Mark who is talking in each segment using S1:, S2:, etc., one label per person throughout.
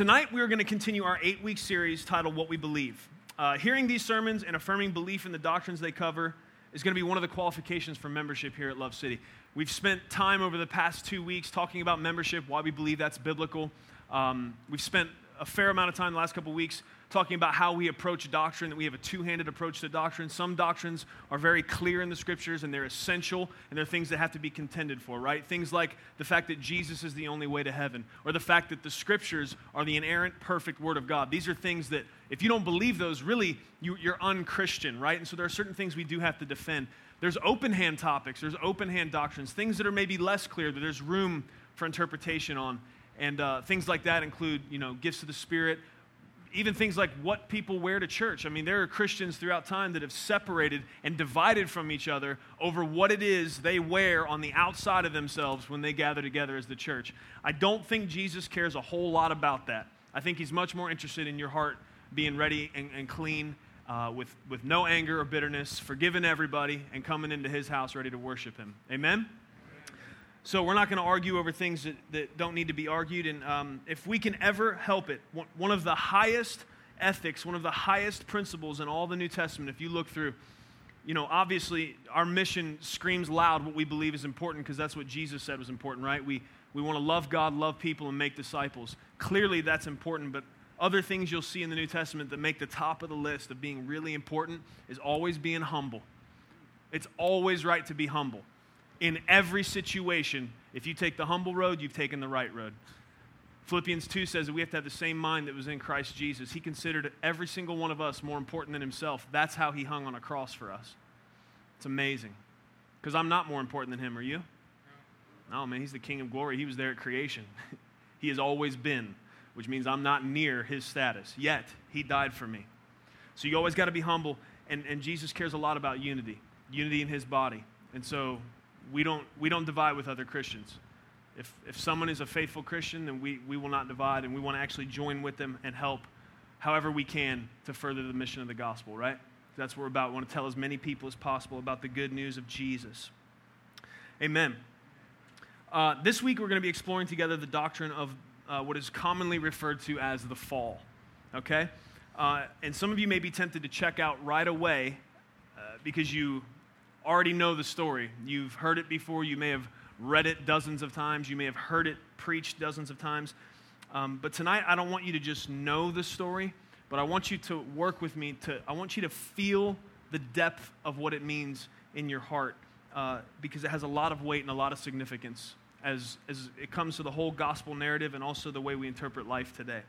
S1: tonight, we are going to continue our eight week series titled What We Believe. Uh, hearing these sermons and affirming belief in the doctrines they cover is going to be one of the qualifications for membership here at Love City. We've spent time over the past two weeks talking about membership, why we believe that's biblical. Um, we've spent a fair amount of time the last couple weeks talking about how we approach doctrine, that we have a two handed approach to doctrine. Some doctrines are very clear in the scriptures and they're essential and they're things that have to be contended for, right? Things like the fact that Jesus is the only way to heaven or the fact that the scriptures are the inerrant, perfect word of God. These are things that, if you don't believe those, really, you, you're unchristian, right? And so there are certain things we do have to defend. There's open hand topics, there's open hand doctrines, things that are maybe less clear that there's room for interpretation on. And uh, things like that include, you know, gifts of the Spirit, even things like what people wear to church. I mean, there are Christians throughout time that have separated and divided from each other over what it is they wear on the outside of themselves when they gather together as the church. I don't think Jesus cares a whole lot about that. I think he's much more interested in your heart being ready and, and clean, uh, with, with no anger or bitterness, forgiving everybody, and coming into his house ready to worship him. Amen? So we're not going to argue over things that, that don't need to be argued. And um, if we can ever help it, one of the highest ethics, one of the highest principles in all the New Testament, if you look through, you know, obviously our mission screams loud what we believe is important because that's what Jesus said was important, right? We, we want to love God, love people, and make disciples. Clearly that's important, but other things you'll see in the New Testament that make the top of the list of being really important is always being humble. It's always right to be humble in every situation. If you take the humble road, you've taken the right road. Philippians 2 says that we have to have the same mind that was in Christ Jesus. He considered every single one of us more important than himself. That's how he hung on a cross for us. It's amazing. Because I'm not more important than him, are you? No, man, he's the King of glory. He was there at creation. he has always been, which means I'm not near his status. Yet, he died for me. So you always got to be humble. And, and Jesus cares a lot about unity, unity in his body. And so we don't, we don't divide with other Christians. If, if someone is a faithful Christian, then we, we will not divide, and we want to actually join with them and help however we can to further the mission of the gospel, right? That's what we're about. We want to tell as many people as possible about the good news of Jesus. Amen. Uh, this week, we're going to be exploring together the doctrine of uh, what is commonly referred to as the fall. Okay? Uh, and some of you may be tempted to check out right away uh, because you already know the story. You've heard it before. You may have read it dozens of times. You may have heard it preached dozens of times. Um, but tonight, I don't want you to just know the story, but I want you to work with me. To, I want you to feel the depth of what it means in your heart uh, because it has a lot of weight and a lot of significance as, as it comes to the whole gospel narrative and also the way we interpret life today.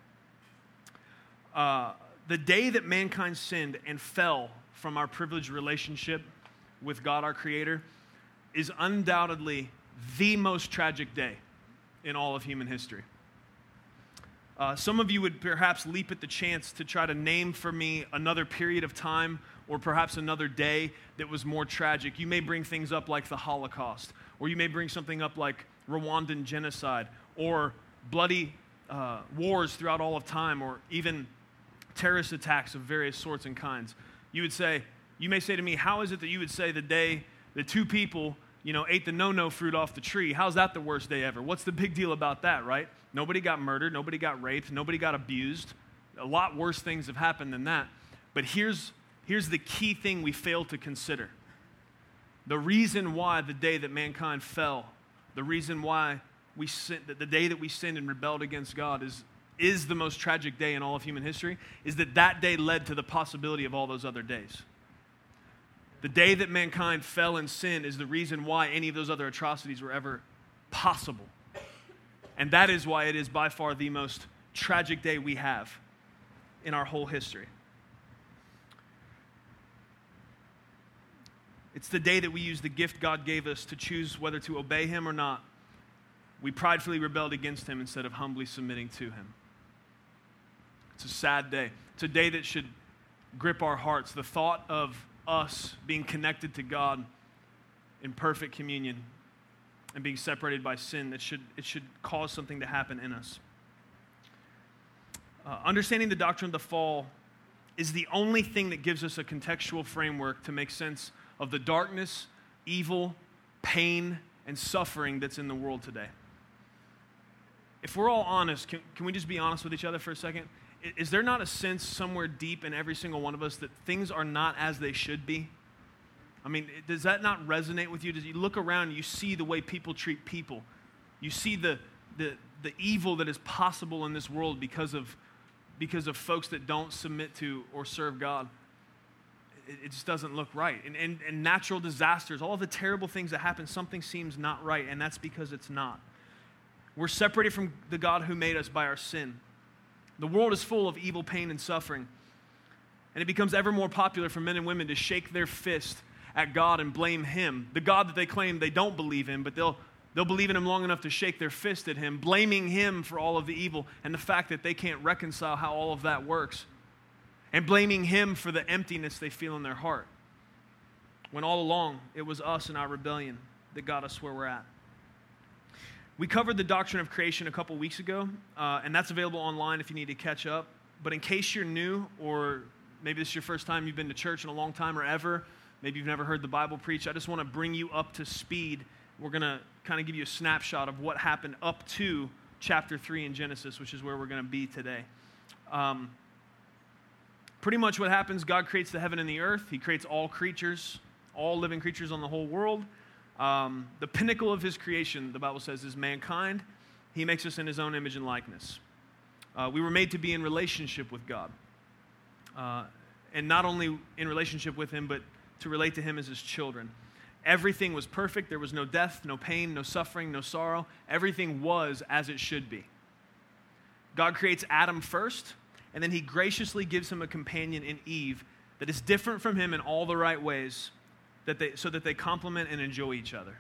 S1: Uh, the day that mankind sinned and fell from our privileged relationship with God our Creator is undoubtedly the most tragic day in all of human history. Uh, some of you would perhaps leap at the chance to try to name for me another period of time or perhaps another day that was more tragic. You may bring things up like the Holocaust, or you may bring something up like Rwandan genocide, or bloody uh, wars throughout all of time, or even terrorist attacks of various sorts and kinds. You would say, you may say to me, How is it that you would say the day the two people, you know, ate the no no fruit off the tree? How's that the worst day ever? What's the big deal about that, right? Nobody got murdered, nobody got raped, nobody got abused. A lot worse things have happened than that. But here's, here's the key thing we fail to consider the reason why the day that mankind fell, the reason why we sin, the day that we sinned and rebelled against God is, is the most tragic day in all of human history, is that that day led to the possibility of all those other days. The day that mankind fell in sin is the reason why any of those other atrocities were ever possible. And that is why it is by far the most tragic day we have in our whole history. It's the day that we use the gift God gave us to choose whether to obey Him or not. We pridefully rebelled against Him instead of humbly submitting to Him. It's a sad day. It's a day that should grip our hearts. The thought of us being connected to God in perfect communion and being separated by sin, that should, it should cause something to happen in us. Uh, understanding the doctrine of the fall is the only thing that gives us a contextual framework to make sense of the darkness, evil, pain, and suffering that's in the world today. if we're all honest, can, can we just be honest with each other for a second? Is there not a sense somewhere deep in every single one of us that things are not as they should be? I mean, does that not resonate with you? Does you look around you see the way people treat people? You see the, the, the evil that is possible in this world because of, because of folks that don't submit to or serve God. It, it just doesn't look right. And, and, and natural disasters, all the terrible things that happen, something seems not right, and that's because it's not. We're separated from the God who made us by our sin. The world is full of evil, pain, and suffering. And it becomes ever more popular for men and women to shake their fist at God and blame Him, the God that they claim they don't believe in, but they'll, they'll believe in Him long enough to shake their fist at Him, blaming Him for all of the evil and the fact that they can't reconcile how all of that works, and blaming Him for the emptiness they feel in their heart. When all along, it was us and our rebellion that got us where we're at. We covered the doctrine of creation a couple weeks ago, uh, and that's available online if you need to catch up. But in case you're new, or maybe this is your first time you've been to church in a long time or ever, maybe you've never heard the Bible preached, I just want to bring you up to speed. We're going to kind of give you a snapshot of what happened up to chapter 3 in Genesis, which is where we're going to be today. Um, pretty much what happens God creates the heaven and the earth, He creates all creatures, all living creatures on the whole world. Um, the pinnacle of his creation, the Bible says, is mankind. He makes us in his own image and likeness. Uh, we were made to be in relationship with God. Uh, and not only in relationship with him, but to relate to him as his children. Everything was perfect. There was no death, no pain, no suffering, no sorrow. Everything was as it should be. God creates Adam first, and then he graciously gives him a companion in Eve that is different from him in all the right ways that they, so that they complement and enjoy each other.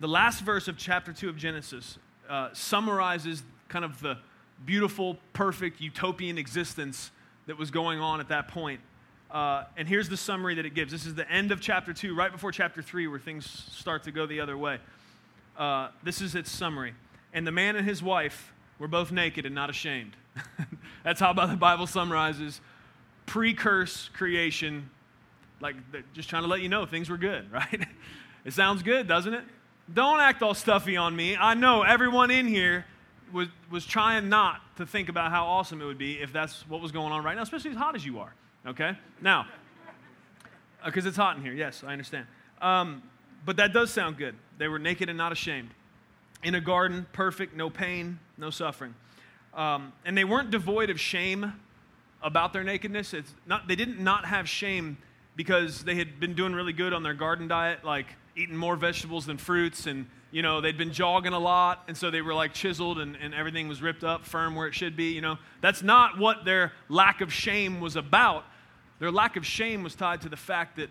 S1: The last verse of chapter 2 of Genesis uh, summarizes kind of the beautiful, perfect, utopian existence that was going on at that point. Uh, and here's the summary that it gives. This is the end of chapter 2, right before chapter 3, where things start to go the other way. Uh, this is its summary. And the man and his wife were both naked and not ashamed. That's how the Bible summarizes pre curse creation like, just trying to let you know things were good, right? it sounds good, doesn't it? Don't act all stuffy on me. I know everyone in here was, was trying not to think about how awesome it would be if that's what was going on right now, especially as hot as you are, okay? Now, because uh, it's hot in here, yes, I understand. Um, but that does sound good. They were naked and not ashamed. In a garden, perfect, no pain, no suffering. Um, and they weren't devoid of shame about their nakedness. It's not, they didn't not have shame because they had been doing really good on their garden diet, like eating more vegetables than fruits, and you know they'd been jogging a lot, and so they were like chiseled and, and everything was ripped up, firm where it should be. You know that's not what their lack of shame was about. Their lack of shame was tied to the fact that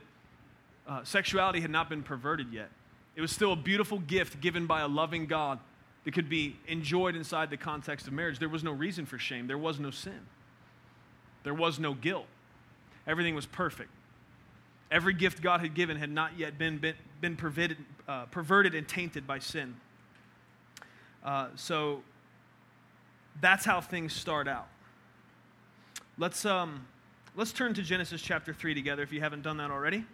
S1: uh, sexuality had not been perverted yet. It was still a beautiful gift given by a loving God that could be enjoyed inside the context of marriage. There was no reason for shame. There was no sin. There was no guilt. Everything was perfect. Every gift God had given had not yet been, been, been perverted, uh, perverted and tainted by sin. Uh, so that's how things start out. Let's, um, let's turn to Genesis chapter 3 together if you haven't done that already.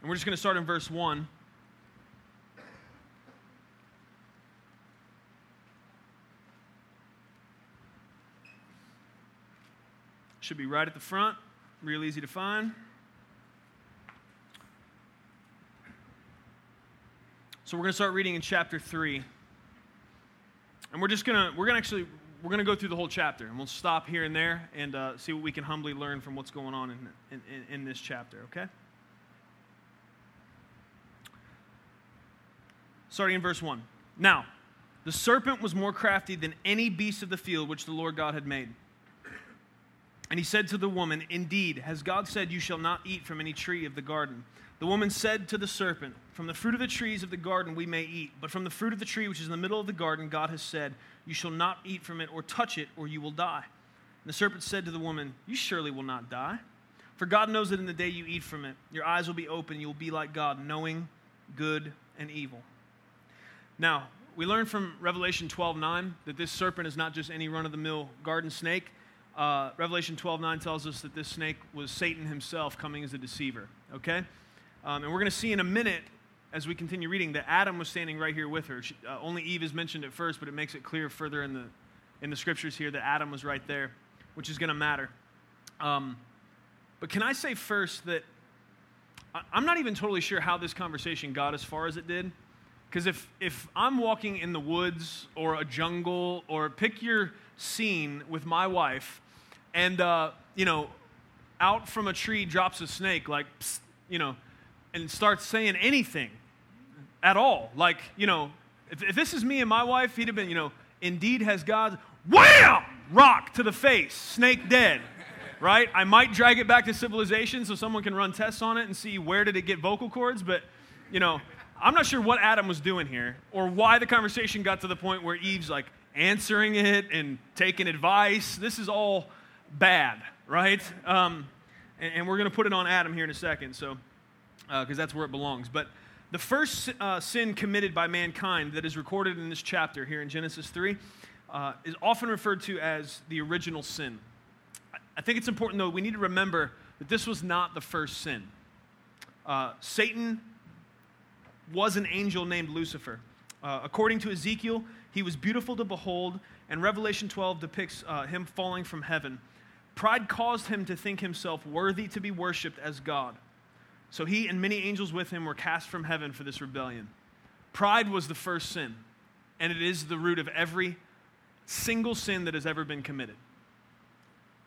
S1: And we're just going to start in verse 1. Should be right at the front, real easy to find. So we're going to start reading in chapter 3. And we're just going to, we're going to actually, we're going to go through the whole chapter. And we'll stop here and there and uh, see what we can humbly learn from what's going on in, in, in this chapter, okay? Starting in verse 1. Now, the serpent was more crafty than any beast of the field which the Lord God had made. And he said to the woman, Indeed, has God said, You shall not eat from any tree of the garden? The woman said to the serpent, From the fruit of the trees of the garden we may eat, but from the fruit of the tree which is in the middle of the garden, God has said, You shall not eat from it or touch it, or you will die. And the serpent said to the woman, You surely will not die. For God knows that in the day you eat from it, your eyes will be open, you will be like God, knowing good and evil. Now, we learn from Revelation 12 9 that this serpent is not just any run of the mill garden snake. Uh, Revelation 12 9 tells us that this snake was Satan himself coming as a deceiver, okay? Um, and we're going to see in a minute as we continue reading that Adam was standing right here with her. She, uh, only Eve is mentioned at first, but it makes it clear further in the, in the scriptures here that Adam was right there, which is going to matter. Um, but can I say first that I, I'm not even totally sure how this conversation got as far as it did. Because if, if I'm walking in the woods or a jungle or pick your scene with my wife and, uh, you know, out from a tree drops a snake, like, psst, you know, and starts saying anything at all. Like, you know, if, if this is me and my wife, he'd have been, you know, indeed has God, wham! Rock to the face, snake dead, right? I might drag it back to civilization so someone can run tests on it and see where did it get vocal cords, but, you know, I'm not sure what Adam was doing here or why the conversation got to the point where Eve's like answering it and taking advice. This is all bad, right? Um, and, and, we're going to put it on Adam here in a second, so because uh, that's where it belongs. But the first uh, sin committed by mankind that is recorded in this chapter here in Genesis 3 uh, is often referred to as the original sin. I think it's important, though, we need to remember that this was not the first sin. Uh, Satan was an angel named Lucifer. Uh, according to Ezekiel, he was beautiful to behold, and Revelation 12 depicts uh, him falling from heaven. Pride caused him to think himself worthy to be worshiped as God. So he and many angels with him were cast from heaven for this rebellion. Pride was the first sin, and it is the root of every single sin that has ever been committed.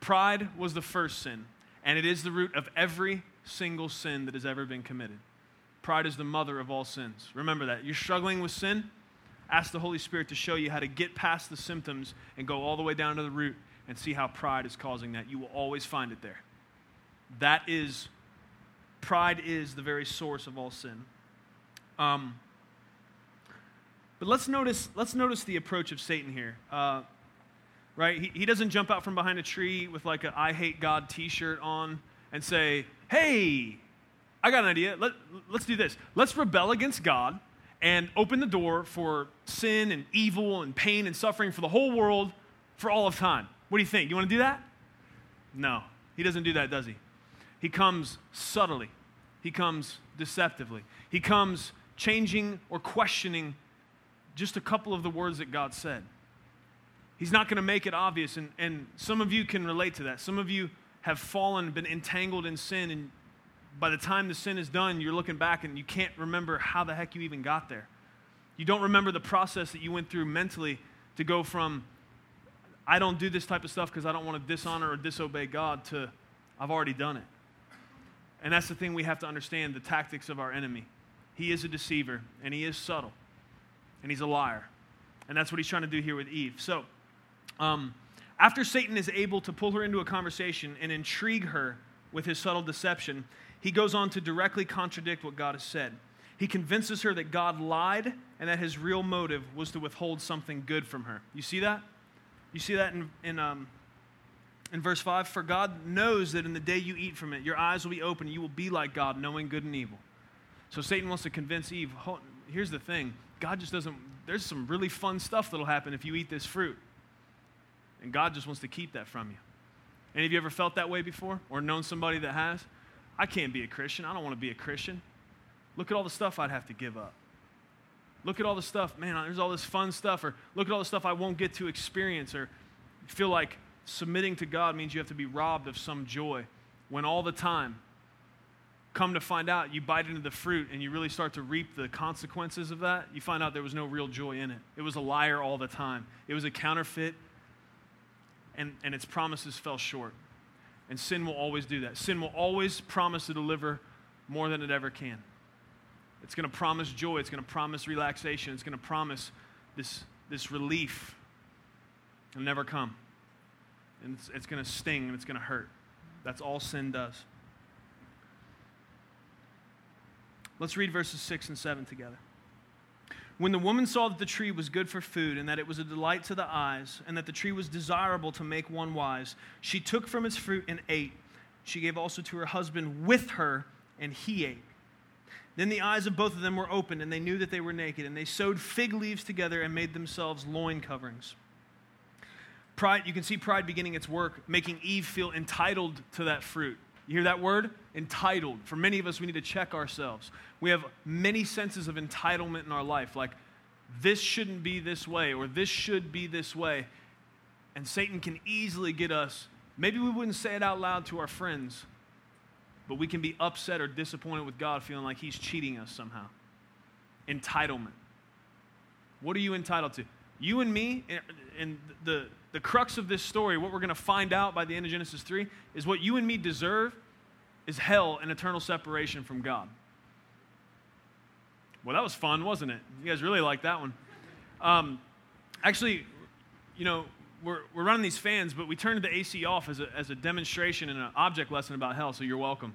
S1: Pride was the first sin, and it is the root of every single sin that has ever been committed. Pride is the mother of all sins. Remember that. You're struggling with sin? Ask the Holy Spirit to show you how to get past the symptoms and go all the way down to the root and see how pride is causing that. You will always find it there. That is Pride is the very source of all sin. Um, but let's notice, let's notice the approach of Satan here. Uh, right? He, he doesn't jump out from behind a tree with like a I hate God t shirt on and say, hey, I got an idea. Let, let's do this. Let's rebel against God and open the door for sin and evil and pain and suffering for the whole world for all of time. What do you think? You want to do that? No, he doesn't do that, does he? He comes subtly, he comes deceptively, he comes changing or questioning just a couple of the words that God said. He's not going to make it obvious, and, and some of you can relate to that. Some of you have fallen, been entangled in sin, and by the time the sin is done, you're looking back and you can't remember how the heck you even got there. You don't remember the process that you went through mentally to go from, I don't do this type of stuff because I don't want to dishonor or disobey God, to, I've already done it. And that's the thing we have to understand the tactics of our enemy. He is a deceiver, and he is subtle, and he's a liar. And that's what he's trying to do here with Eve. So, um, after Satan is able to pull her into a conversation and intrigue her with his subtle deception, he goes on to directly contradict what God has said. He convinces her that God lied and that his real motive was to withhold something good from her. You see that? You see that in, in um, in verse 5 For God knows that in the day you eat from it, your eyes will be open, you will be like God, knowing good and evil. So Satan wants to convince Eve here's the thing God just doesn't, there's some really fun stuff that'll happen if you eat this fruit. And God just wants to keep that from you. Any of you ever felt that way before or known somebody that has? I can't be a Christian. I don't want to be a Christian. Look at all the stuff I'd have to give up. Look at all the stuff, man, there's all this fun stuff, or look at all the stuff I won't get to experience, or feel like submitting to God means you have to be robbed of some joy when all the time, come to find out, you bite into the fruit and you really start to reap the consequences of that, you find out there was no real joy in it. It was a liar all the time, it was a counterfeit, and, and its promises fell short. And sin will always do that. Sin will always promise to deliver more than it ever can. It's going to promise joy, it's going to promise relaxation, it's going to promise this, this relief. It'll never come and it's, it's going to sting and it's going to hurt. That's all sin does. Let's read verses 6 and 7 together. When the woman saw that the tree was good for food, and that it was a delight to the eyes, and that the tree was desirable to make one wise, she took from its fruit and ate. She gave also to her husband with her, and he ate. Then the eyes of both of them were opened, and they knew that they were naked, and they sewed fig leaves together and made themselves loin coverings. Pride, you can see pride beginning its work, making Eve feel entitled to that fruit. You hear that word? Entitled. For many of us, we need to check ourselves. We have many senses of entitlement in our life, like this shouldn't be this way or this should be this way. And Satan can easily get us, maybe we wouldn't say it out loud to our friends, but we can be upset or disappointed with God feeling like he's cheating us somehow. Entitlement. What are you entitled to? You and me, and the, the crux of this story, what we're going to find out by the end of Genesis 3, is what you and me deserve is hell and eternal separation from God. Well, that was fun, wasn't it? You guys really liked that one. Um, actually, you know, we're, we're running these fans, but we turned the AC off as a, as a demonstration and an object lesson about hell, so you're welcome.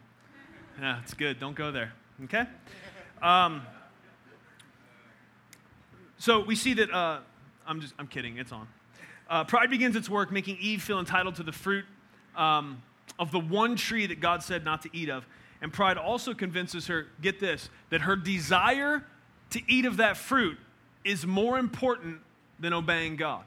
S1: Yeah, it's good. Don't go there. Okay? Um, so we see that, uh, I'm just, I'm kidding, it's on. Uh, pride begins its work making Eve feel entitled to the fruit um, of the one tree that God said not to eat of. And pride also convinces her, get this, that her desire to eat of that fruit is more important than obeying God.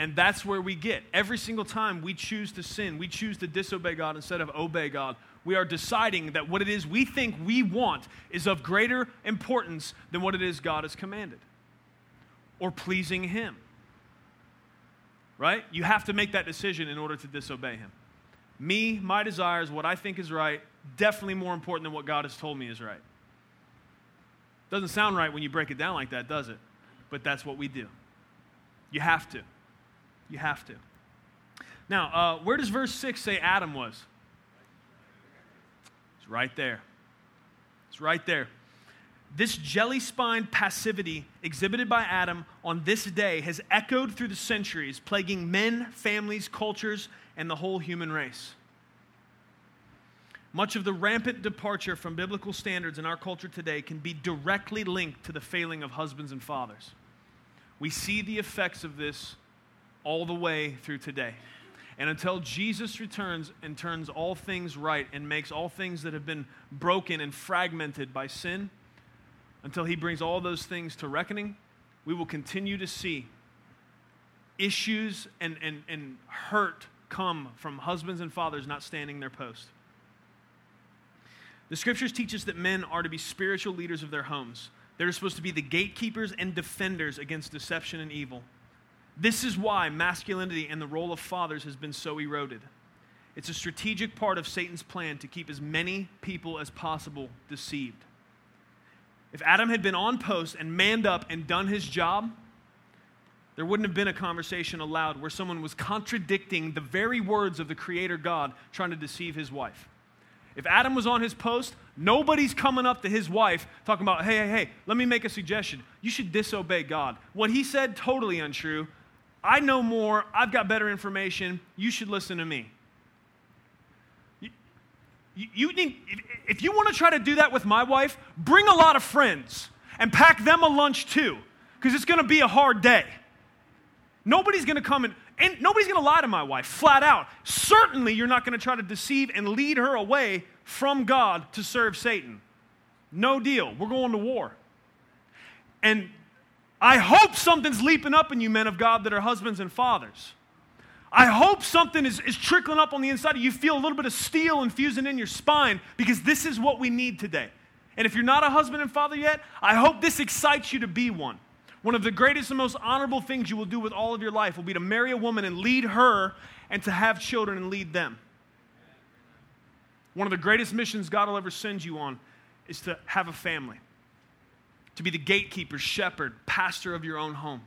S1: And that's where we get. Every single time we choose to sin, we choose to disobey God instead of obey God, we are deciding that what it is we think we want is of greater importance than what it is God has commanded or pleasing Him. Right? You have to make that decision in order to disobey Him. Me, my desires, what I think is right, definitely more important than what God has told me is right. Doesn't sound right when you break it down like that, does it? But that's what we do. You have to. You have to. Now, uh, where does verse 6 say Adam was? It's right there. It's right there. This jelly spined passivity exhibited by Adam on this day has echoed through the centuries, plaguing men, families, cultures, and the whole human race. Much of the rampant departure from biblical standards in our culture today can be directly linked to the failing of husbands and fathers. We see the effects of this all the way through today. And until Jesus returns and turns all things right and makes all things that have been broken and fragmented by sin, until he brings all those things to reckoning, we will continue to see issues and, and, and hurt come from husbands and fathers not standing their post. The scriptures teach us that men are to be spiritual leaders of their homes. They're supposed to be the gatekeepers and defenders against deception and evil. This is why masculinity and the role of fathers has been so eroded. It's a strategic part of Satan's plan to keep as many people as possible deceived. If Adam had been on post and manned up and done his job, there wouldn't have been a conversation allowed where someone was contradicting the very words of the Creator God trying to deceive his wife. If Adam was on his post, nobody's coming up to his wife talking about, hey, hey, hey, let me make a suggestion. You should disobey God. What he said, totally untrue. I know more. I've got better information. You should listen to me. You, you need, if you want to try to do that with my wife, bring a lot of friends and pack them a lunch too, because it's going to be a hard day. Nobody's going to come and, and nobody's going to lie to my wife, flat out. Certainly, you're not going to try to deceive and lead her away from God to serve Satan. No deal. We're going to war. And I hope something's leaping up in you, men of God, that are husbands and fathers. I hope something is, is trickling up on the inside. You feel a little bit of steel infusing in your spine because this is what we need today. And if you're not a husband and father yet, I hope this excites you to be one. One of the greatest and most honorable things you will do with all of your life will be to marry a woman and lead her and to have children and lead them. One of the greatest missions God will ever send you on is to have a family to be the gatekeeper, shepherd, pastor of your own home,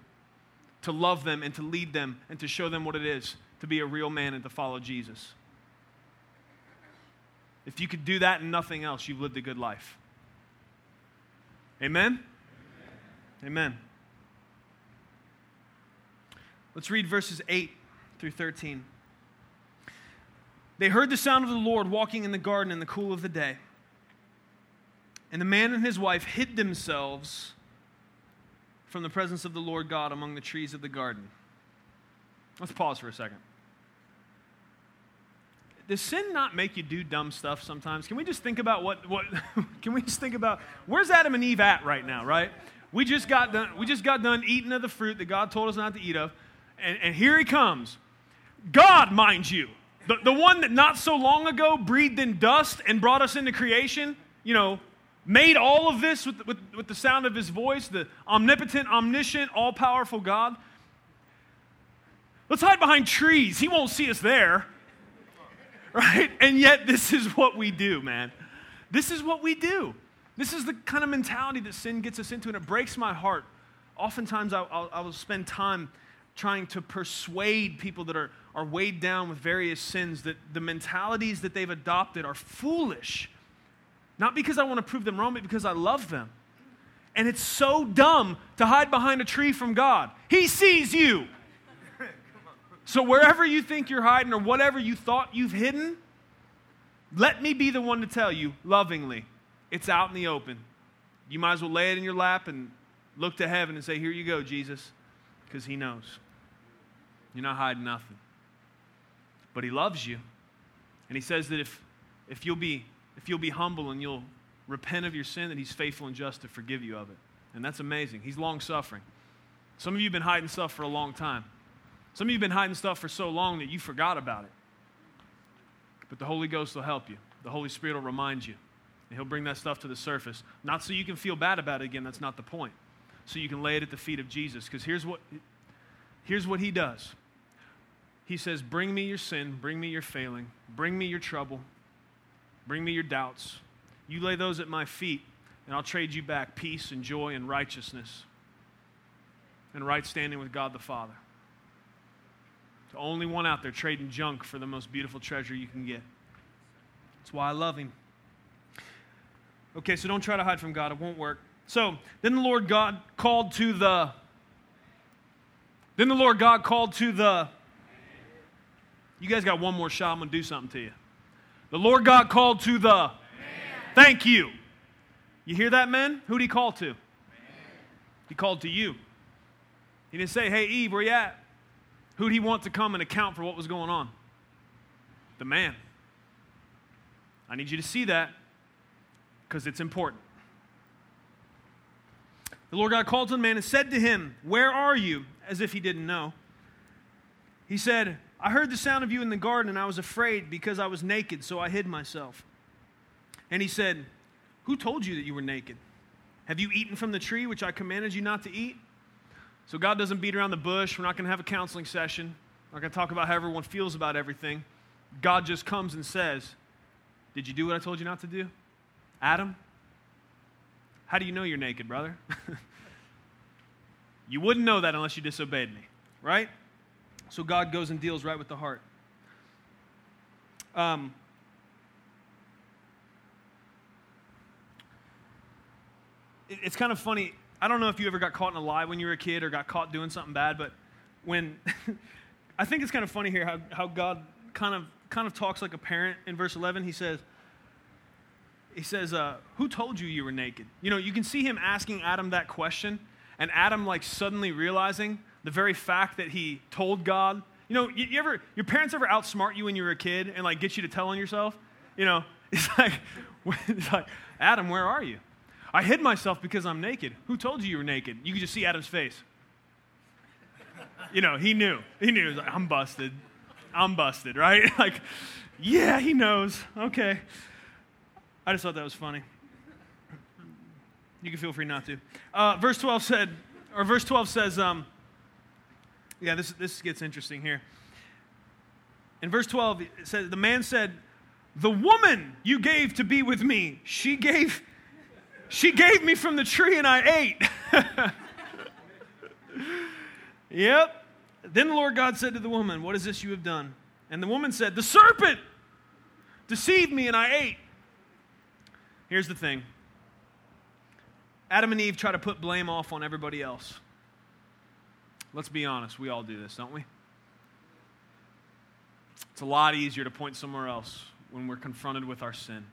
S1: to love them and to lead them and to show them what it is to be a real man and to follow Jesus. If you could do that and nothing else, you've lived a good life. Amen? Amen. Amen. Let's read verses 8 through 13. They heard the sound of the Lord walking in the garden in the cool of the day. And the man and his wife hid themselves from the presence of the Lord God among the trees of the garden. Let's pause for a second. Does sin not make you do dumb stuff sometimes? Can we just think about what, what can we just think about where's Adam and Eve at right now, right? We just got done, we just got done eating of the fruit that God told us not to eat of, and, and here he comes. God, mind you. The, the one that not so long ago breathed in dust and brought us into creation, you know, made all of this with, with, with the sound of his voice, the omnipotent, omniscient, all powerful God. Let's hide behind trees. He won't see us there. Right? And yet, this is what we do, man. This is what we do. This is the kind of mentality that sin gets us into, and it breaks my heart. Oftentimes, I'll, I'll, I will spend time trying to persuade people that are, are weighed down with various sins that the mentalities that they've adopted are foolish. Not because I want to prove them wrong, but because I love them. And it's so dumb to hide behind a tree from God. He sees you. So, wherever you think you're hiding or whatever you thought you've hidden, let me be the one to tell you lovingly it's out in the open. You might as well lay it in your lap and look to heaven and say, Here you go, Jesus, because He knows. You're not hiding nothing. But He loves you. And He says that if, if, you'll be, if you'll be humble and you'll repent of your sin, that He's faithful and just to forgive you of it. And that's amazing. He's long suffering. Some of you have been hiding stuff for a long time. Some of you have been hiding stuff for so long that you forgot about it. But the Holy Ghost will help you. The Holy Spirit will remind you. And He'll bring that stuff to the surface. Not so you can feel bad about it again, that's not the point. So you can lay it at the feet of Jesus. Because here's what, here's what He does He says, Bring me your sin, bring me your failing, bring me your trouble, bring me your doubts. You lay those at my feet, and I'll trade you back peace and joy and righteousness and right standing with God the Father. The only one out there trading junk for the most beautiful treasure you can get. That's why I love him. Okay, so don't try to hide from God, it won't work. So then the Lord God called to the. Then the Lord God called to the. You guys got one more shot. I'm going to do something to you. The Lord God called to the. Man. Thank you. You hear that, men? Who did he call to? Man. He called to you. He didn't say, hey, Eve, where you at? Who'd he want to come and account for what was going on? The man. I need you to see that because it's important. The Lord God called to the man and said to him, Where are you? As if he didn't know. He said, I heard the sound of you in the garden, and I was afraid because I was naked, so I hid myself. And he said, Who told you that you were naked? Have you eaten from the tree which I commanded you not to eat? So God doesn't beat around the bush. We're not going to have a counseling session. We're not going to talk about how everyone feels about everything. God just comes and says, Did you do what I told you not to do? Adam, how do you know you're naked, brother? you wouldn't know that unless you disobeyed me, right? So God goes and deals right with the heart. Um, it, it's kind of funny. I don't know if you ever got caught in a lie when you were a kid or got caught doing something bad, but when I think it's kind of funny here how, how God kind of kind of talks like a parent in verse 11. He says, he says, uh, Who told you you were naked? You know, you can see him asking Adam that question, and Adam like suddenly realizing the very fact that he told God. You know, you, you ever, your parents ever outsmart you when you were a kid and like get you to tell on yourself? You know, it's like, it's like, Adam, where are you? I hid myself because I'm naked. Who told you you were naked? You could just see Adam's face. You know, he knew. He knew. He was like, I'm busted. I'm busted, right? like, yeah, he knows. Okay. I just thought that was funny. You can feel free not to. Uh, verse 12 said, or verse 12 says, um, yeah, this, this gets interesting here. In verse 12, it says, The man said, The woman you gave to be with me, she gave she gave me from the tree and I ate. yep. Then the Lord God said to the woman, What is this you have done? And the woman said, The serpent deceived me and I ate. Here's the thing Adam and Eve try to put blame off on everybody else. Let's be honest, we all do this, don't we? It's a lot easier to point somewhere else when we're confronted with our sin.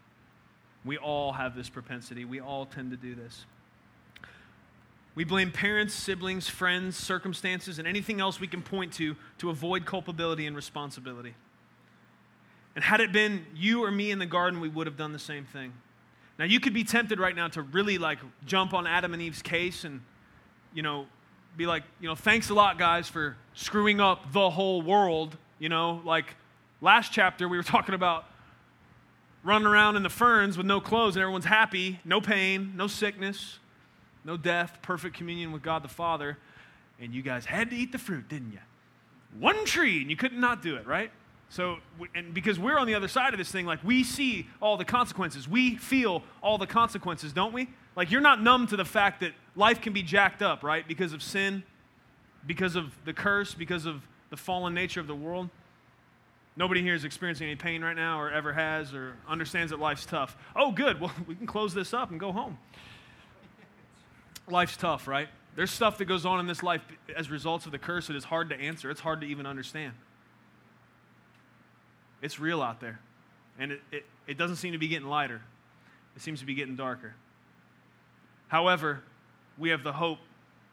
S1: We all have this propensity. We all tend to do this. We blame parents, siblings, friends, circumstances, and anything else we can point to to avoid culpability and responsibility. And had it been you or me in the garden, we would have done the same thing. Now, you could be tempted right now to really like jump on Adam and Eve's case and, you know, be like, you know, thanks a lot, guys, for screwing up the whole world. You know, like, Last chapter, we were talking about running around in the ferns with no clothes and everyone's happy, no pain, no sickness, no death, perfect communion with God the Father. And you guys had to eat the fruit, didn't you? One tree, and you couldn't not do it, right? So, and because we're on the other side of this thing, like we see all the consequences, we feel all the consequences, don't we? Like you're not numb to the fact that life can be jacked up, right? Because of sin, because of the curse, because of the fallen nature of the world. Nobody here is experiencing any pain right now or ever has or understands that life's tough. Oh, good. Well, we can close this up and go home. Life's tough, right? There's stuff that goes on in this life as results of the curse that is hard to answer. It's hard to even understand. It's real out there. And it, it, it doesn't seem to be getting lighter, it seems to be getting darker. However, we have the hope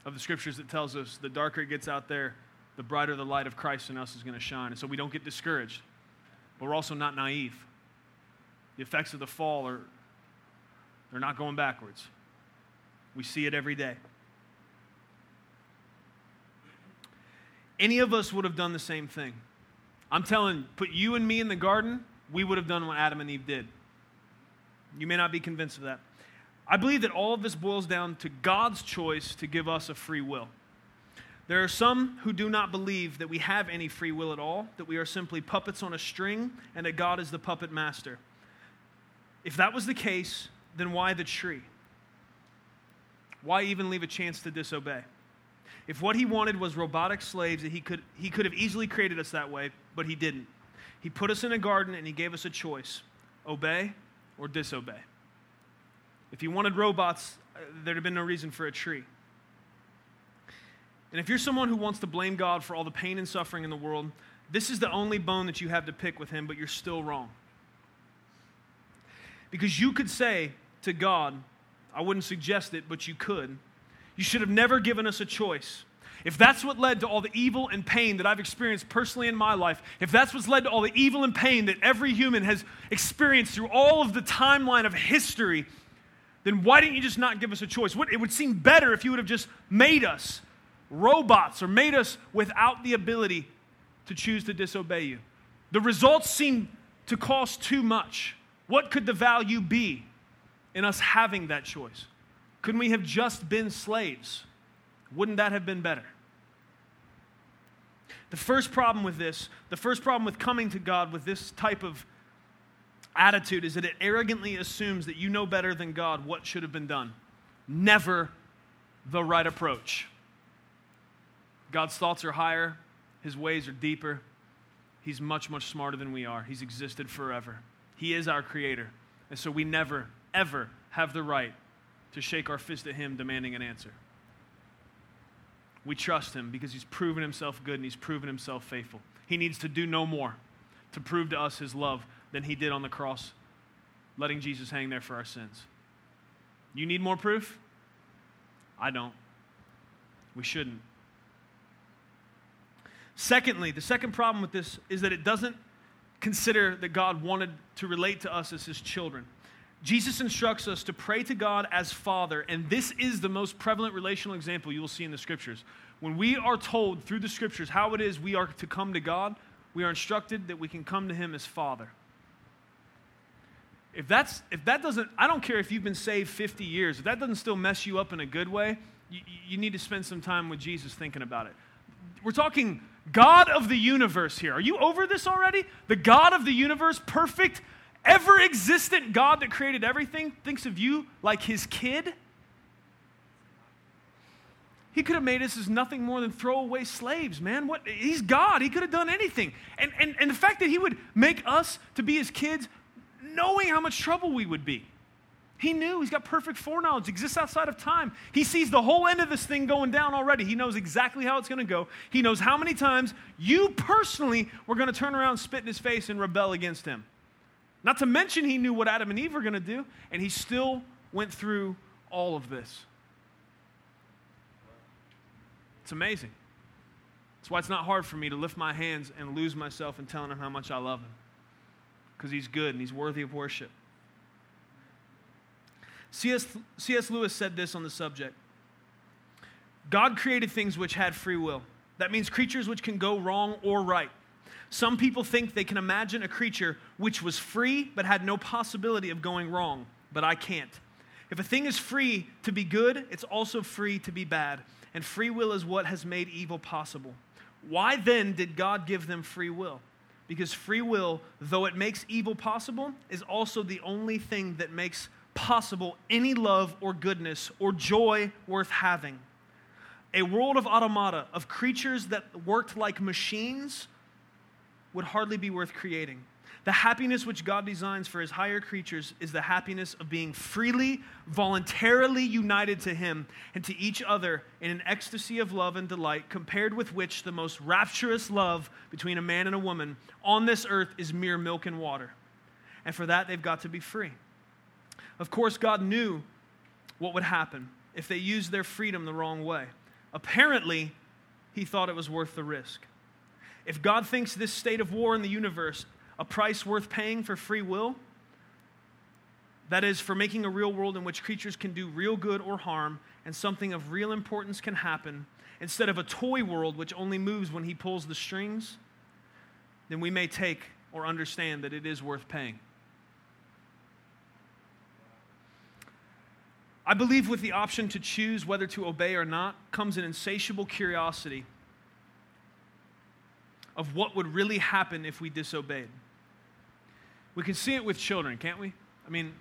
S1: of the scriptures that tells us the darker it gets out there, the brighter the light of Christ in us is going to shine. And so we don't get discouraged, but we're also not naive. The effects of the fall are they're not going backwards. We see it every day. Any of us would have done the same thing. I'm telling, put you and me in the garden, we would have done what Adam and Eve did. You may not be convinced of that. I believe that all of this boils down to God's choice to give us a free will. There are some who do not believe that we have any free will at all, that we are simply puppets on a string, and that God is the puppet master. If that was the case, then why the tree? Why even leave a chance to disobey? If what he wanted was robotic slaves, he could, he could have easily created us that way, but he didn't. He put us in a garden and he gave us a choice obey or disobey. If you wanted robots, uh, there'd have been no reason for a tree. And if you're someone who wants to blame God for all the pain and suffering in the world, this is the only bone that you have to pick with him, but you're still wrong. Because you could say to God, I wouldn't suggest it, but you could, you should have never given us a choice. If that's what led to all the evil and pain that I've experienced personally in my life, if that's what's led to all the evil and pain that every human has experienced through all of the timeline of history, then why didn't you just not give us a choice? It would seem better if you would have just made us robots or made us without the ability to choose to disobey you. The results seem to cost too much. What could the value be in us having that choice? Couldn't we have just been slaves? Wouldn't that have been better? The first problem with this, the first problem with coming to God with this type of attitude is that it arrogantly assumes that you know better than God what should have been done. Never the right approach. God's thoughts are higher, His ways are deeper. He's much, much smarter than we are. He's existed forever. He is our creator. And so we never, ever have the right to shake our fist at Him demanding an answer. We trust Him because He's proven Himself good and He's proven Himself faithful. He needs to do no more to prove to us His love than He did on the cross, letting Jesus hang there for our sins. You need more proof? I don't. We shouldn't. Secondly, the second problem with this is that it doesn't consider that God wanted to relate to us as His children. Jesus instructs us to pray to God as Father, and this is the most prevalent relational example you will see in the Scriptures. When we are told through the Scriptures how it is we are to come to God, we are instructed that we can come to Him as Father. If, that's, if that doesn't, I don't care if you've been saved 50 years, if that doesn't still mess you up in a good way, you, you need to spend some time with Jesus thinking about it. We're talking God of the universe here. Are you over this already? The God of the universe, perfect, ever existent God that created everything thinks of you like his kid? He could have made us as nothing more than throwaway slaves, man. What he's God. He could have done anything. And, and, and the fact that he would make us to be his kids, knowing how much trouble we would be. He knew he's got perfect foreknowledge, exists outside of time. He sees the whole end of this thing going down already. He knows exactly how it's going to go. He knows how many times you personally were going to turn around, spit in his face, and rebel against him. Not to mention, he knew what Adam and Eve were going to do, and he still went through all of this. It's amazing. That's why it's not hard for me to lift my hands and lose myself in telling him how much I love him. Because he's good and he's worthy of worship. C.S. C.S. Lewis said this on the subject God created things which had free will. That means creatures which can go wrong or right. Some people think they can imagine a creature which was free but had no possibility of going wrong, but I can't. If a thing is free to be good, it's also free to be bad. And free will is what has made evil possible. Why then did God give them free will? Because free will, though it makes evil possible, is also the only thing that makes possible any love or goodness or joy worth having. A world of automata, of creatures that worked like machines, would hardly be worth creating. The happiness which God designs for his higher creatures is the happiness of being freely, voluntarily united to him and to each other in an ecstasy of love and delight, compared with which the most rapturous love between a man and a woman on this earth is mere milk and water. And for that, they've got to be free. Of course, God knew what would happen if they used their freedom the wrong way. Apparently, he thought it was worth the risk. If God thinks this state of war in the universe a price worth paying for free will. That is, for making a real world in which creatures can do real good or harm and something of real importance can happen, instead of a toy world which only moves when he pulls the strings, then we may take or understand that it is worth paying. I believe with the option to choose whether to obey or not comes an insatiable curiosity of what would really happen if we disobeyed. We can see it with children, can't we? I mean,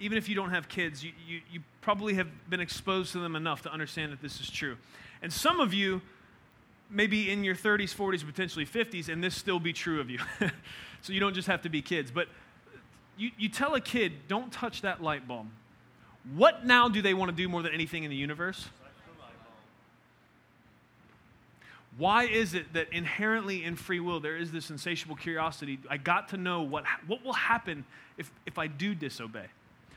S1: even if you don't have kids, you, you, you, probably have been exposed to them enough to understand that this is true. And some of you may be in your 30s, 40s, potentially 50s, and this still be true of you. so you don't just have to be kids. But you, you tell a kid, don't touch that light bulb. What now do they want to do more than anything in the universe? Why is it that inherently in free will there is this insatiable curiosity? I got to know what, what will happen if, if I do disobey.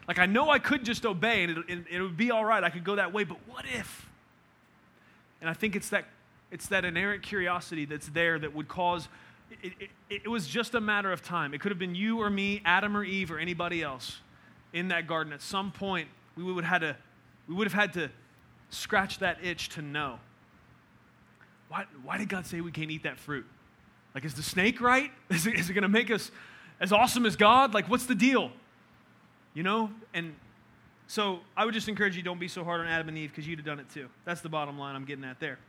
S1: Like, I know I could just obey and it, it, it would be all right. I could go that way, but what if? And I think it's that, it's that inerrant curiosity that's there that would cause, it, it, it was just a matter of time. It could have been you or me, Adam or Eve, or anybody else in that garden. At some point, we would have had to, we would have had to scratch that itch to know why, why did God say we can't eat that fruit? Like, is the snake right? Is it, it going to make us as awesome as God? Like, what's the deal? You know? And so I would just encourage you don't be so hard on Adam and Eve because you'd have done it too. That's the bottom line I'm getting at there.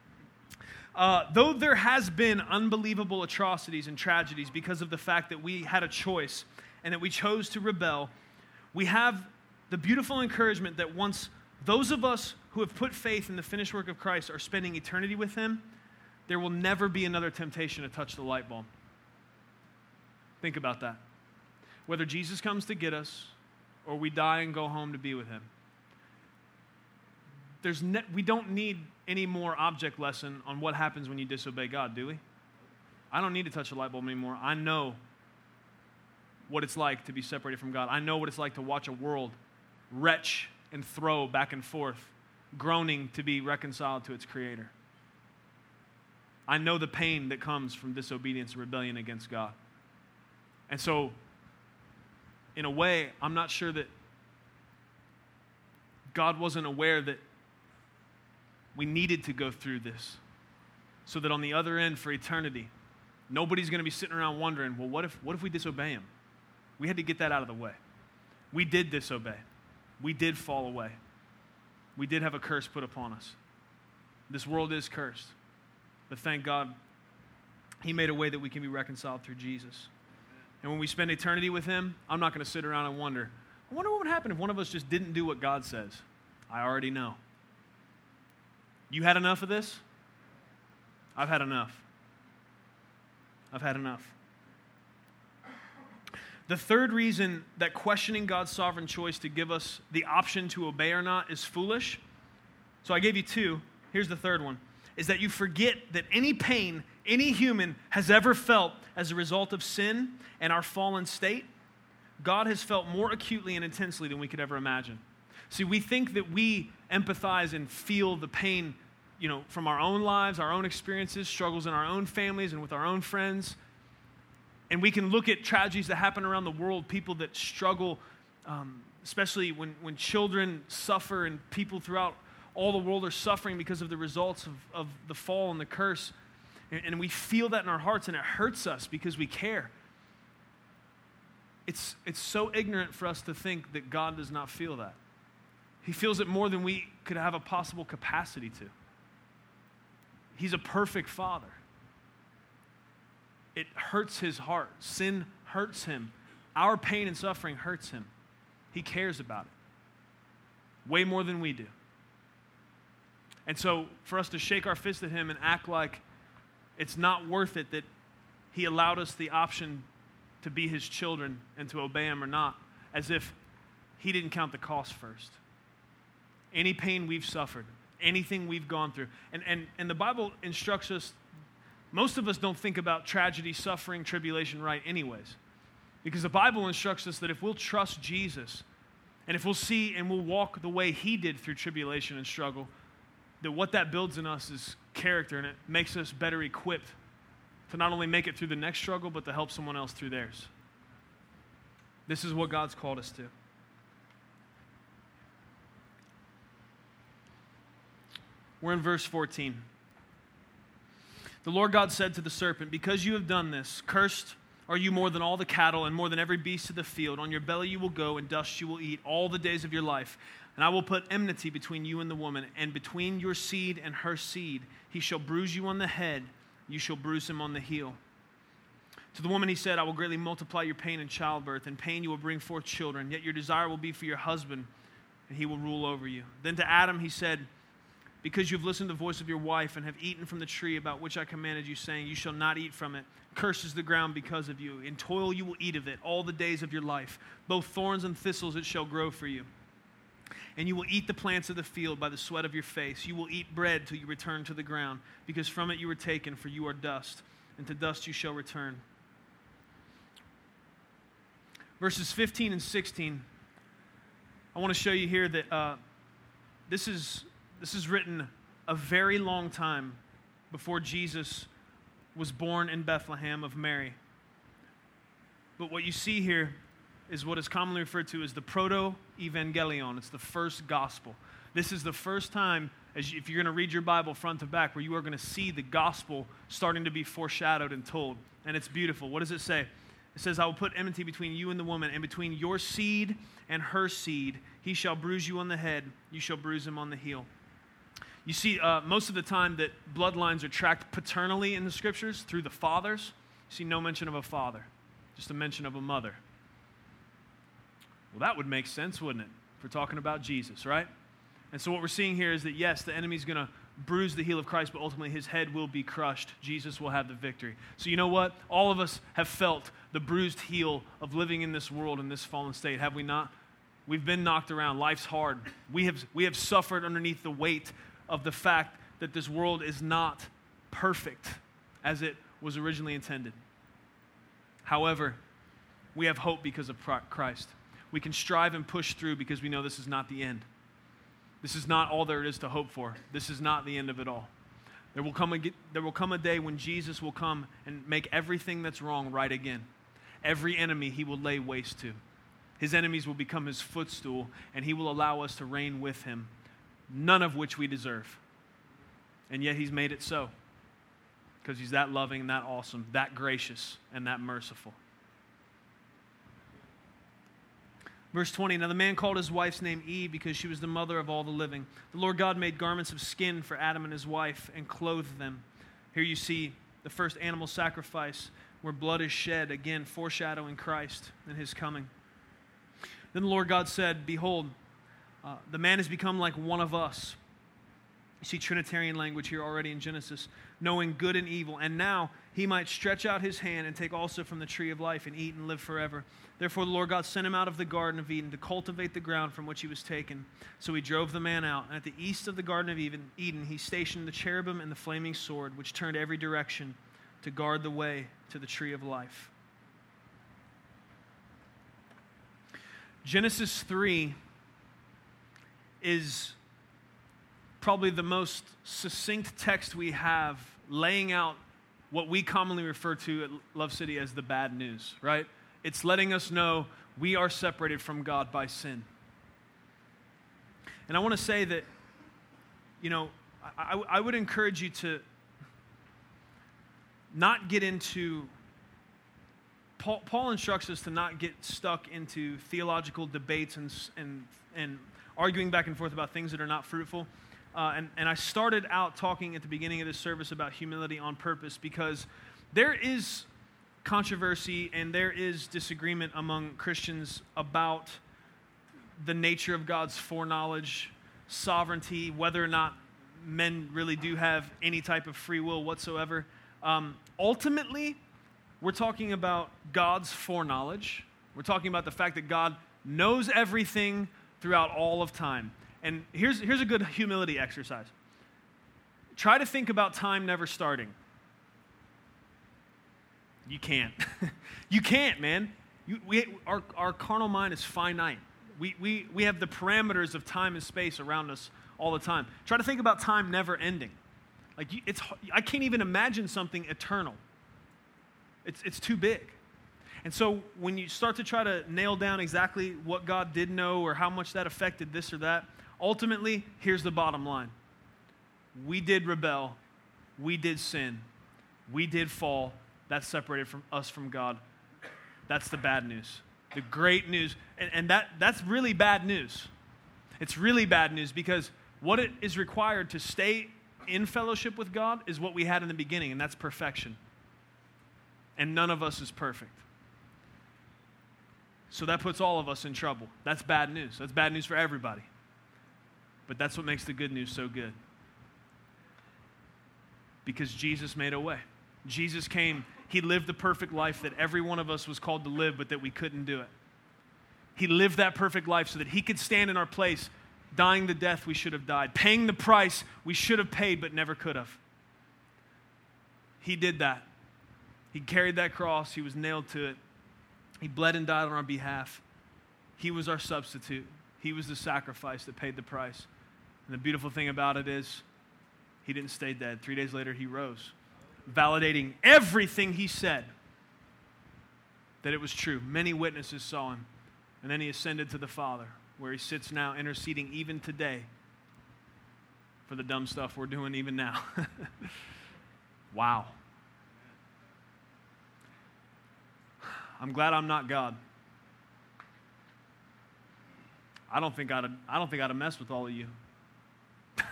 S1: Uh, though there has been unbelievable atrocities and tragedies because of the fact that we had a choice and that we chose to rebel, we have the beautiful encouragement that once those of us who have put faith in the finished work of Christ are spending eternity with Him, there will never be another temptation to touch the light bulb. Think about that. Whether Jesus comes to get us or we die and go home to be with him. There's ne- we don't need any more object lesson on what happens when you disobey God, do we? I don't need to touch a light bulb anymore. I know what it's like to be separated from God. I know what it's like to watch a world retch and throw back and forth, groaning to be reconciled to its creator. I know the pain that comes from disobedience and rebellion against God. And so, in a way, I'm not sure that God wasn't aware that we needed to go through this so that on the other end for eternity, nobody's going to be sitting around wondering, well, what if, what if we disobey him? We had to get that out of the way. We did disobey, we did fall away, we did have a curse put upon us. This world is cursed. But thank God, He made a way that we can be reconciled through Jesus. And when we spend eternity with Him, I'm not going to sit around and wonder, I wonder what would happen if one of us just didn't do what God says. I already know. You had enough of this? I've had enough. I've had enough. The third reason that questioning God's sovereign choice to give us the option to obey or not is foolish. So I gave you two. Here's the third one is that you forget that any pain any human has ever felt as a result of sin and our fallen state, God has felt more acutely and intensely than we could ever imagine. See, we think that we empathize and feel the pain, you know, from our own lives, our own experiences, struggles in our own families and with our own friends. And we can look at tragedies that happen around the world, people that struggle, um, especially when, when children suffer and people throughout all the world are suffering because of the results of, of the fall and the curse. and we feel that in our hearts, and it hurts us because we care. It's, it's so ignorant for us to think that God does not feel that. He feels it more than we could have a possible capacity to. He's a perfect father. It hurts his heart. Sin hurts him. Our pain and suffering hurts him. He cares about it way more than we do. And so, for us to shake our fist at him and act like it's not worth it that he allowed us the option to be his children and to obey him or not, as if he didn't count the cost first. Any pain we've suffered, anything we've gone through. And, and, and the Bible instructs us, most of us don't think about tragedy, suffering, tribulation right, anyways. Because the Bible instructs us that if we'll trust Jesus, and if we'll see and we'll walk the way he did through tribulation and struggle, that what that builds in us is character and it makes us better equipped to not only make it through the next struggle, but to help someone else through theirs. This is what God's called us to. We're in verse 14. The Lord God said to the serpent, Because you have done this, cursed are you more than all the cattle and more than every beast of the field. On your belly you will go, and dust you will eat all the days of your life. And I will put enmity between you and the woman, and between your seed and her seed. He shall bruise you on the head, you shall bruise him on the heel. To the woman he said, I will greatly multiply your pain in childbirth. and pain you will bring forth children, yet your desire will be for your husband, and he will rule over you. Then to Adam he said, because you have listened to the voice of your wife and have eaten from the tree about which I commanded you, saying, You shall not eat from it. Curses the ground because of you. In toil you will eat of it all the days of your life. Both thorns and thistles it shall grow for you. And you will eat the plants of the field by the sweat of your face. You will eat bread till you return to the ground, because from it you were taken, for you are dust, and to dust you shall return. Verses 15 and 16, I want to show you here that uh, this is this is written a very long time before Jesus was born in Bethlehem of Mary. But what you see here is what is commonly referred to as the proto evangelion. It's the first gospel. This is the first time, as if you're going to read your Bible front to back, where you are going to see the gospel starting to be foreshadowed and told. And it's beautiful. What does it say? It says, I will put enmity between you and the woman, and between your seed and her seed. He shall bruise you on the head, you shall bruise him on the heel. You see, uh, most of the time that bloodlines are tracked paternally in the scriptures through the fathers, you see no mention of a father, just a mention of a mother. Well, that would make sense, wouldn't it? If we're talking about Jesus, right? And so what we're seeing here is that, yes, the enemy's going to bruise the heel of Christ, but ultimately his head will be crushed. Jesus will have the victory. So, you know what? All of us have felt the bruised heel of living in this world in this fallen state, have we not? We've been knocked around. Life's hard. We have, we have suffered underneath the weight of the fact that this world is not perfect as it was originally intended. However, we have hope because of Christ. We can strive and push through because we know this is not the end. This is not all there is to hope for. This is not the end of it all. There will come a, there will come a day when Jesus will come and make everything that's wrong right again. Every enemy he will lay waste to. His enemies will become his footstool, and he will allow us to reign with him none of which we deserve. And yet he's made it so because he's that loving that awesome, that gracious and that merciful. Verse 20 Now the man called his wife's name Eve because she was the mother of all the living. The Lord God made garments of skin for Adam and his wife and clothed them. Here you see the first animal sacrifice where blood is shed, again foreshadowing Christ and his coming. Then the Lord God said, Behold, uh, the man has become like one of us. You see Trinitarian language here already in Genesis, knowing good and evil. And now he might stretch out his hand and take also from the tree of life and eat and live forever. Therefore, the Lord God sent him out of the Garden of Eden to cultivate the ground from which he was taken. So he drove the man out. And at the east of the Garden of Eden, he stationed the cherubim and the flaming sword, which turned every direction to guard the way to the tree of life. Genesis 3 is probably the most succinct text we have laying out what we commonly refer to at Love City as the bad news, right? It's letting us know we are separated from God by sin. And I want to say that, you know, I, I would encourage you to, not get into Paul, Paul, instructs us to not get stuck into theological debates and, and, and arguing back and forth about things that are not fruitful. Uh, and, and I started out talking at the beginning of this service about humility on purpose because there is controversy and there is disagreement among Christians about the nature of God's foreknowledge, sovereignty, whether or not men really do have any type of free will whatsoever. Um, ultimately, we're talking about God's foreknowledge. We're talking about the fact that God knows everything throughout all of time. And here's, here's a good humility exercise try to think about time never starting. You can't. you can't, man. You, we, our, our carnal mind is finite. We, we, we have the parameters of time and space around us all the time. Try to think about time never ending. Like, it's, I can't even imagine something eternal. It's, it's too big. And so when you start to try to nail down exactly what God did know or how much that affected this or that, ultimately, here's the bottom line we did rebel, we did sin, we did fall. That separated from us from God. That's the bad news. The great news. And, and that, that's really bad news. It's really bad news because what it is required to stay in fellowship with God is what we had in the beginning, and that's perfection. And none of us is perfect. So that puts all of us in trouble. That's bad news. That's bad news for everybody. But that's what makes the good news so good. Because Jesus made a way. Jesus came, He lived the perfect life that every one of us was called to live, but that we couldn't do it. He lived that perfect life so that He could stand in our place, dying the death we should have died, paying the price we should have paid but never could have. He did that. He carried that cross, He was nailed to it. He bled and died on our behalf. He was our substitute. He was the sacrifice that paid the price. And the beautiful thing about it is, he didn't stay dead. Three days later, he rose, validating everything he said that it was true. Many witnesses saw him. And then he ascended to the Father, where he sits now, interceding even today for the dumb stuff we're doing even now. wow. I'm glad I'm not God. I don't think I'd, I don't think I'd have messed with all of you.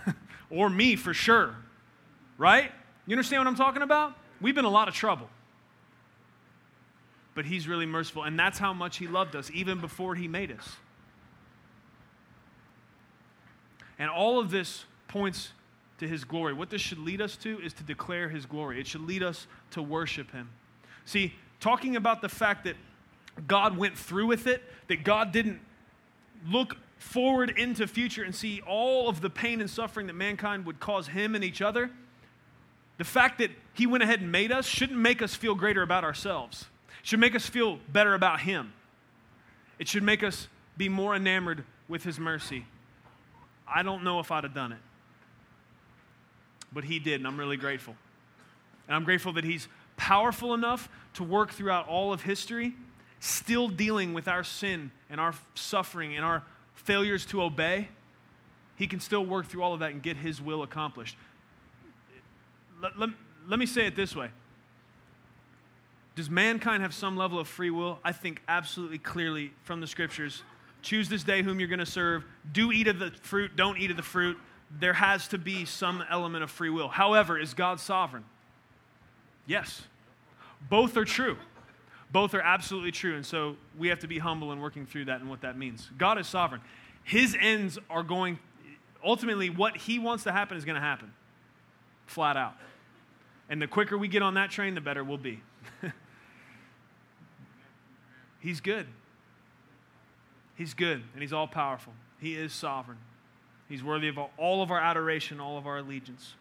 S1: or me for sure. Right? You understand what I'm talking about? We've been a lot of trouble. But he's really merciful. And that's how much he loved us, even before he made us. And all of this points to his glory. What this should lead us to is to declare his glory. It should lead us to worship him. See, talking about the fact that God went through with it, that God didn't look forward into future and see all of the pain and suffering that mankind would cause him and each other. The fact that he went ahead and made us shouldn't make us feel greater about ourselves. It should make us feel better about him. It should make us be more enamored with his mercy. I don't know if I'd have done it. But he did, and I'm really grateful. And I'm grateful that he's powerful enough to work throughout all of history, still dealing with our sin and our suffering and our failures to obey. He can still work through all of that and get his will accomplished. Let, let, let me say it this way Does mankind have some level of free will? I think absolutely clearly from the scriptures. Choose this day whom you're going to serve. Do eat of the fruit, don't eat of the fruit. There has to be some element of free will. However, is God sovereign? Yes. Both are true. Both are absolutely true. And so we have to be humble in working through that and what that means. God is sovereign. His ends are going, ultimately, what He wants to happen is going to happen, flat out. And the quicker we get on that train, the better we'll be. he's good. He's good, and He's all powerful. He is sovereign. He's worthy of all of our adoration, all of our allegiance.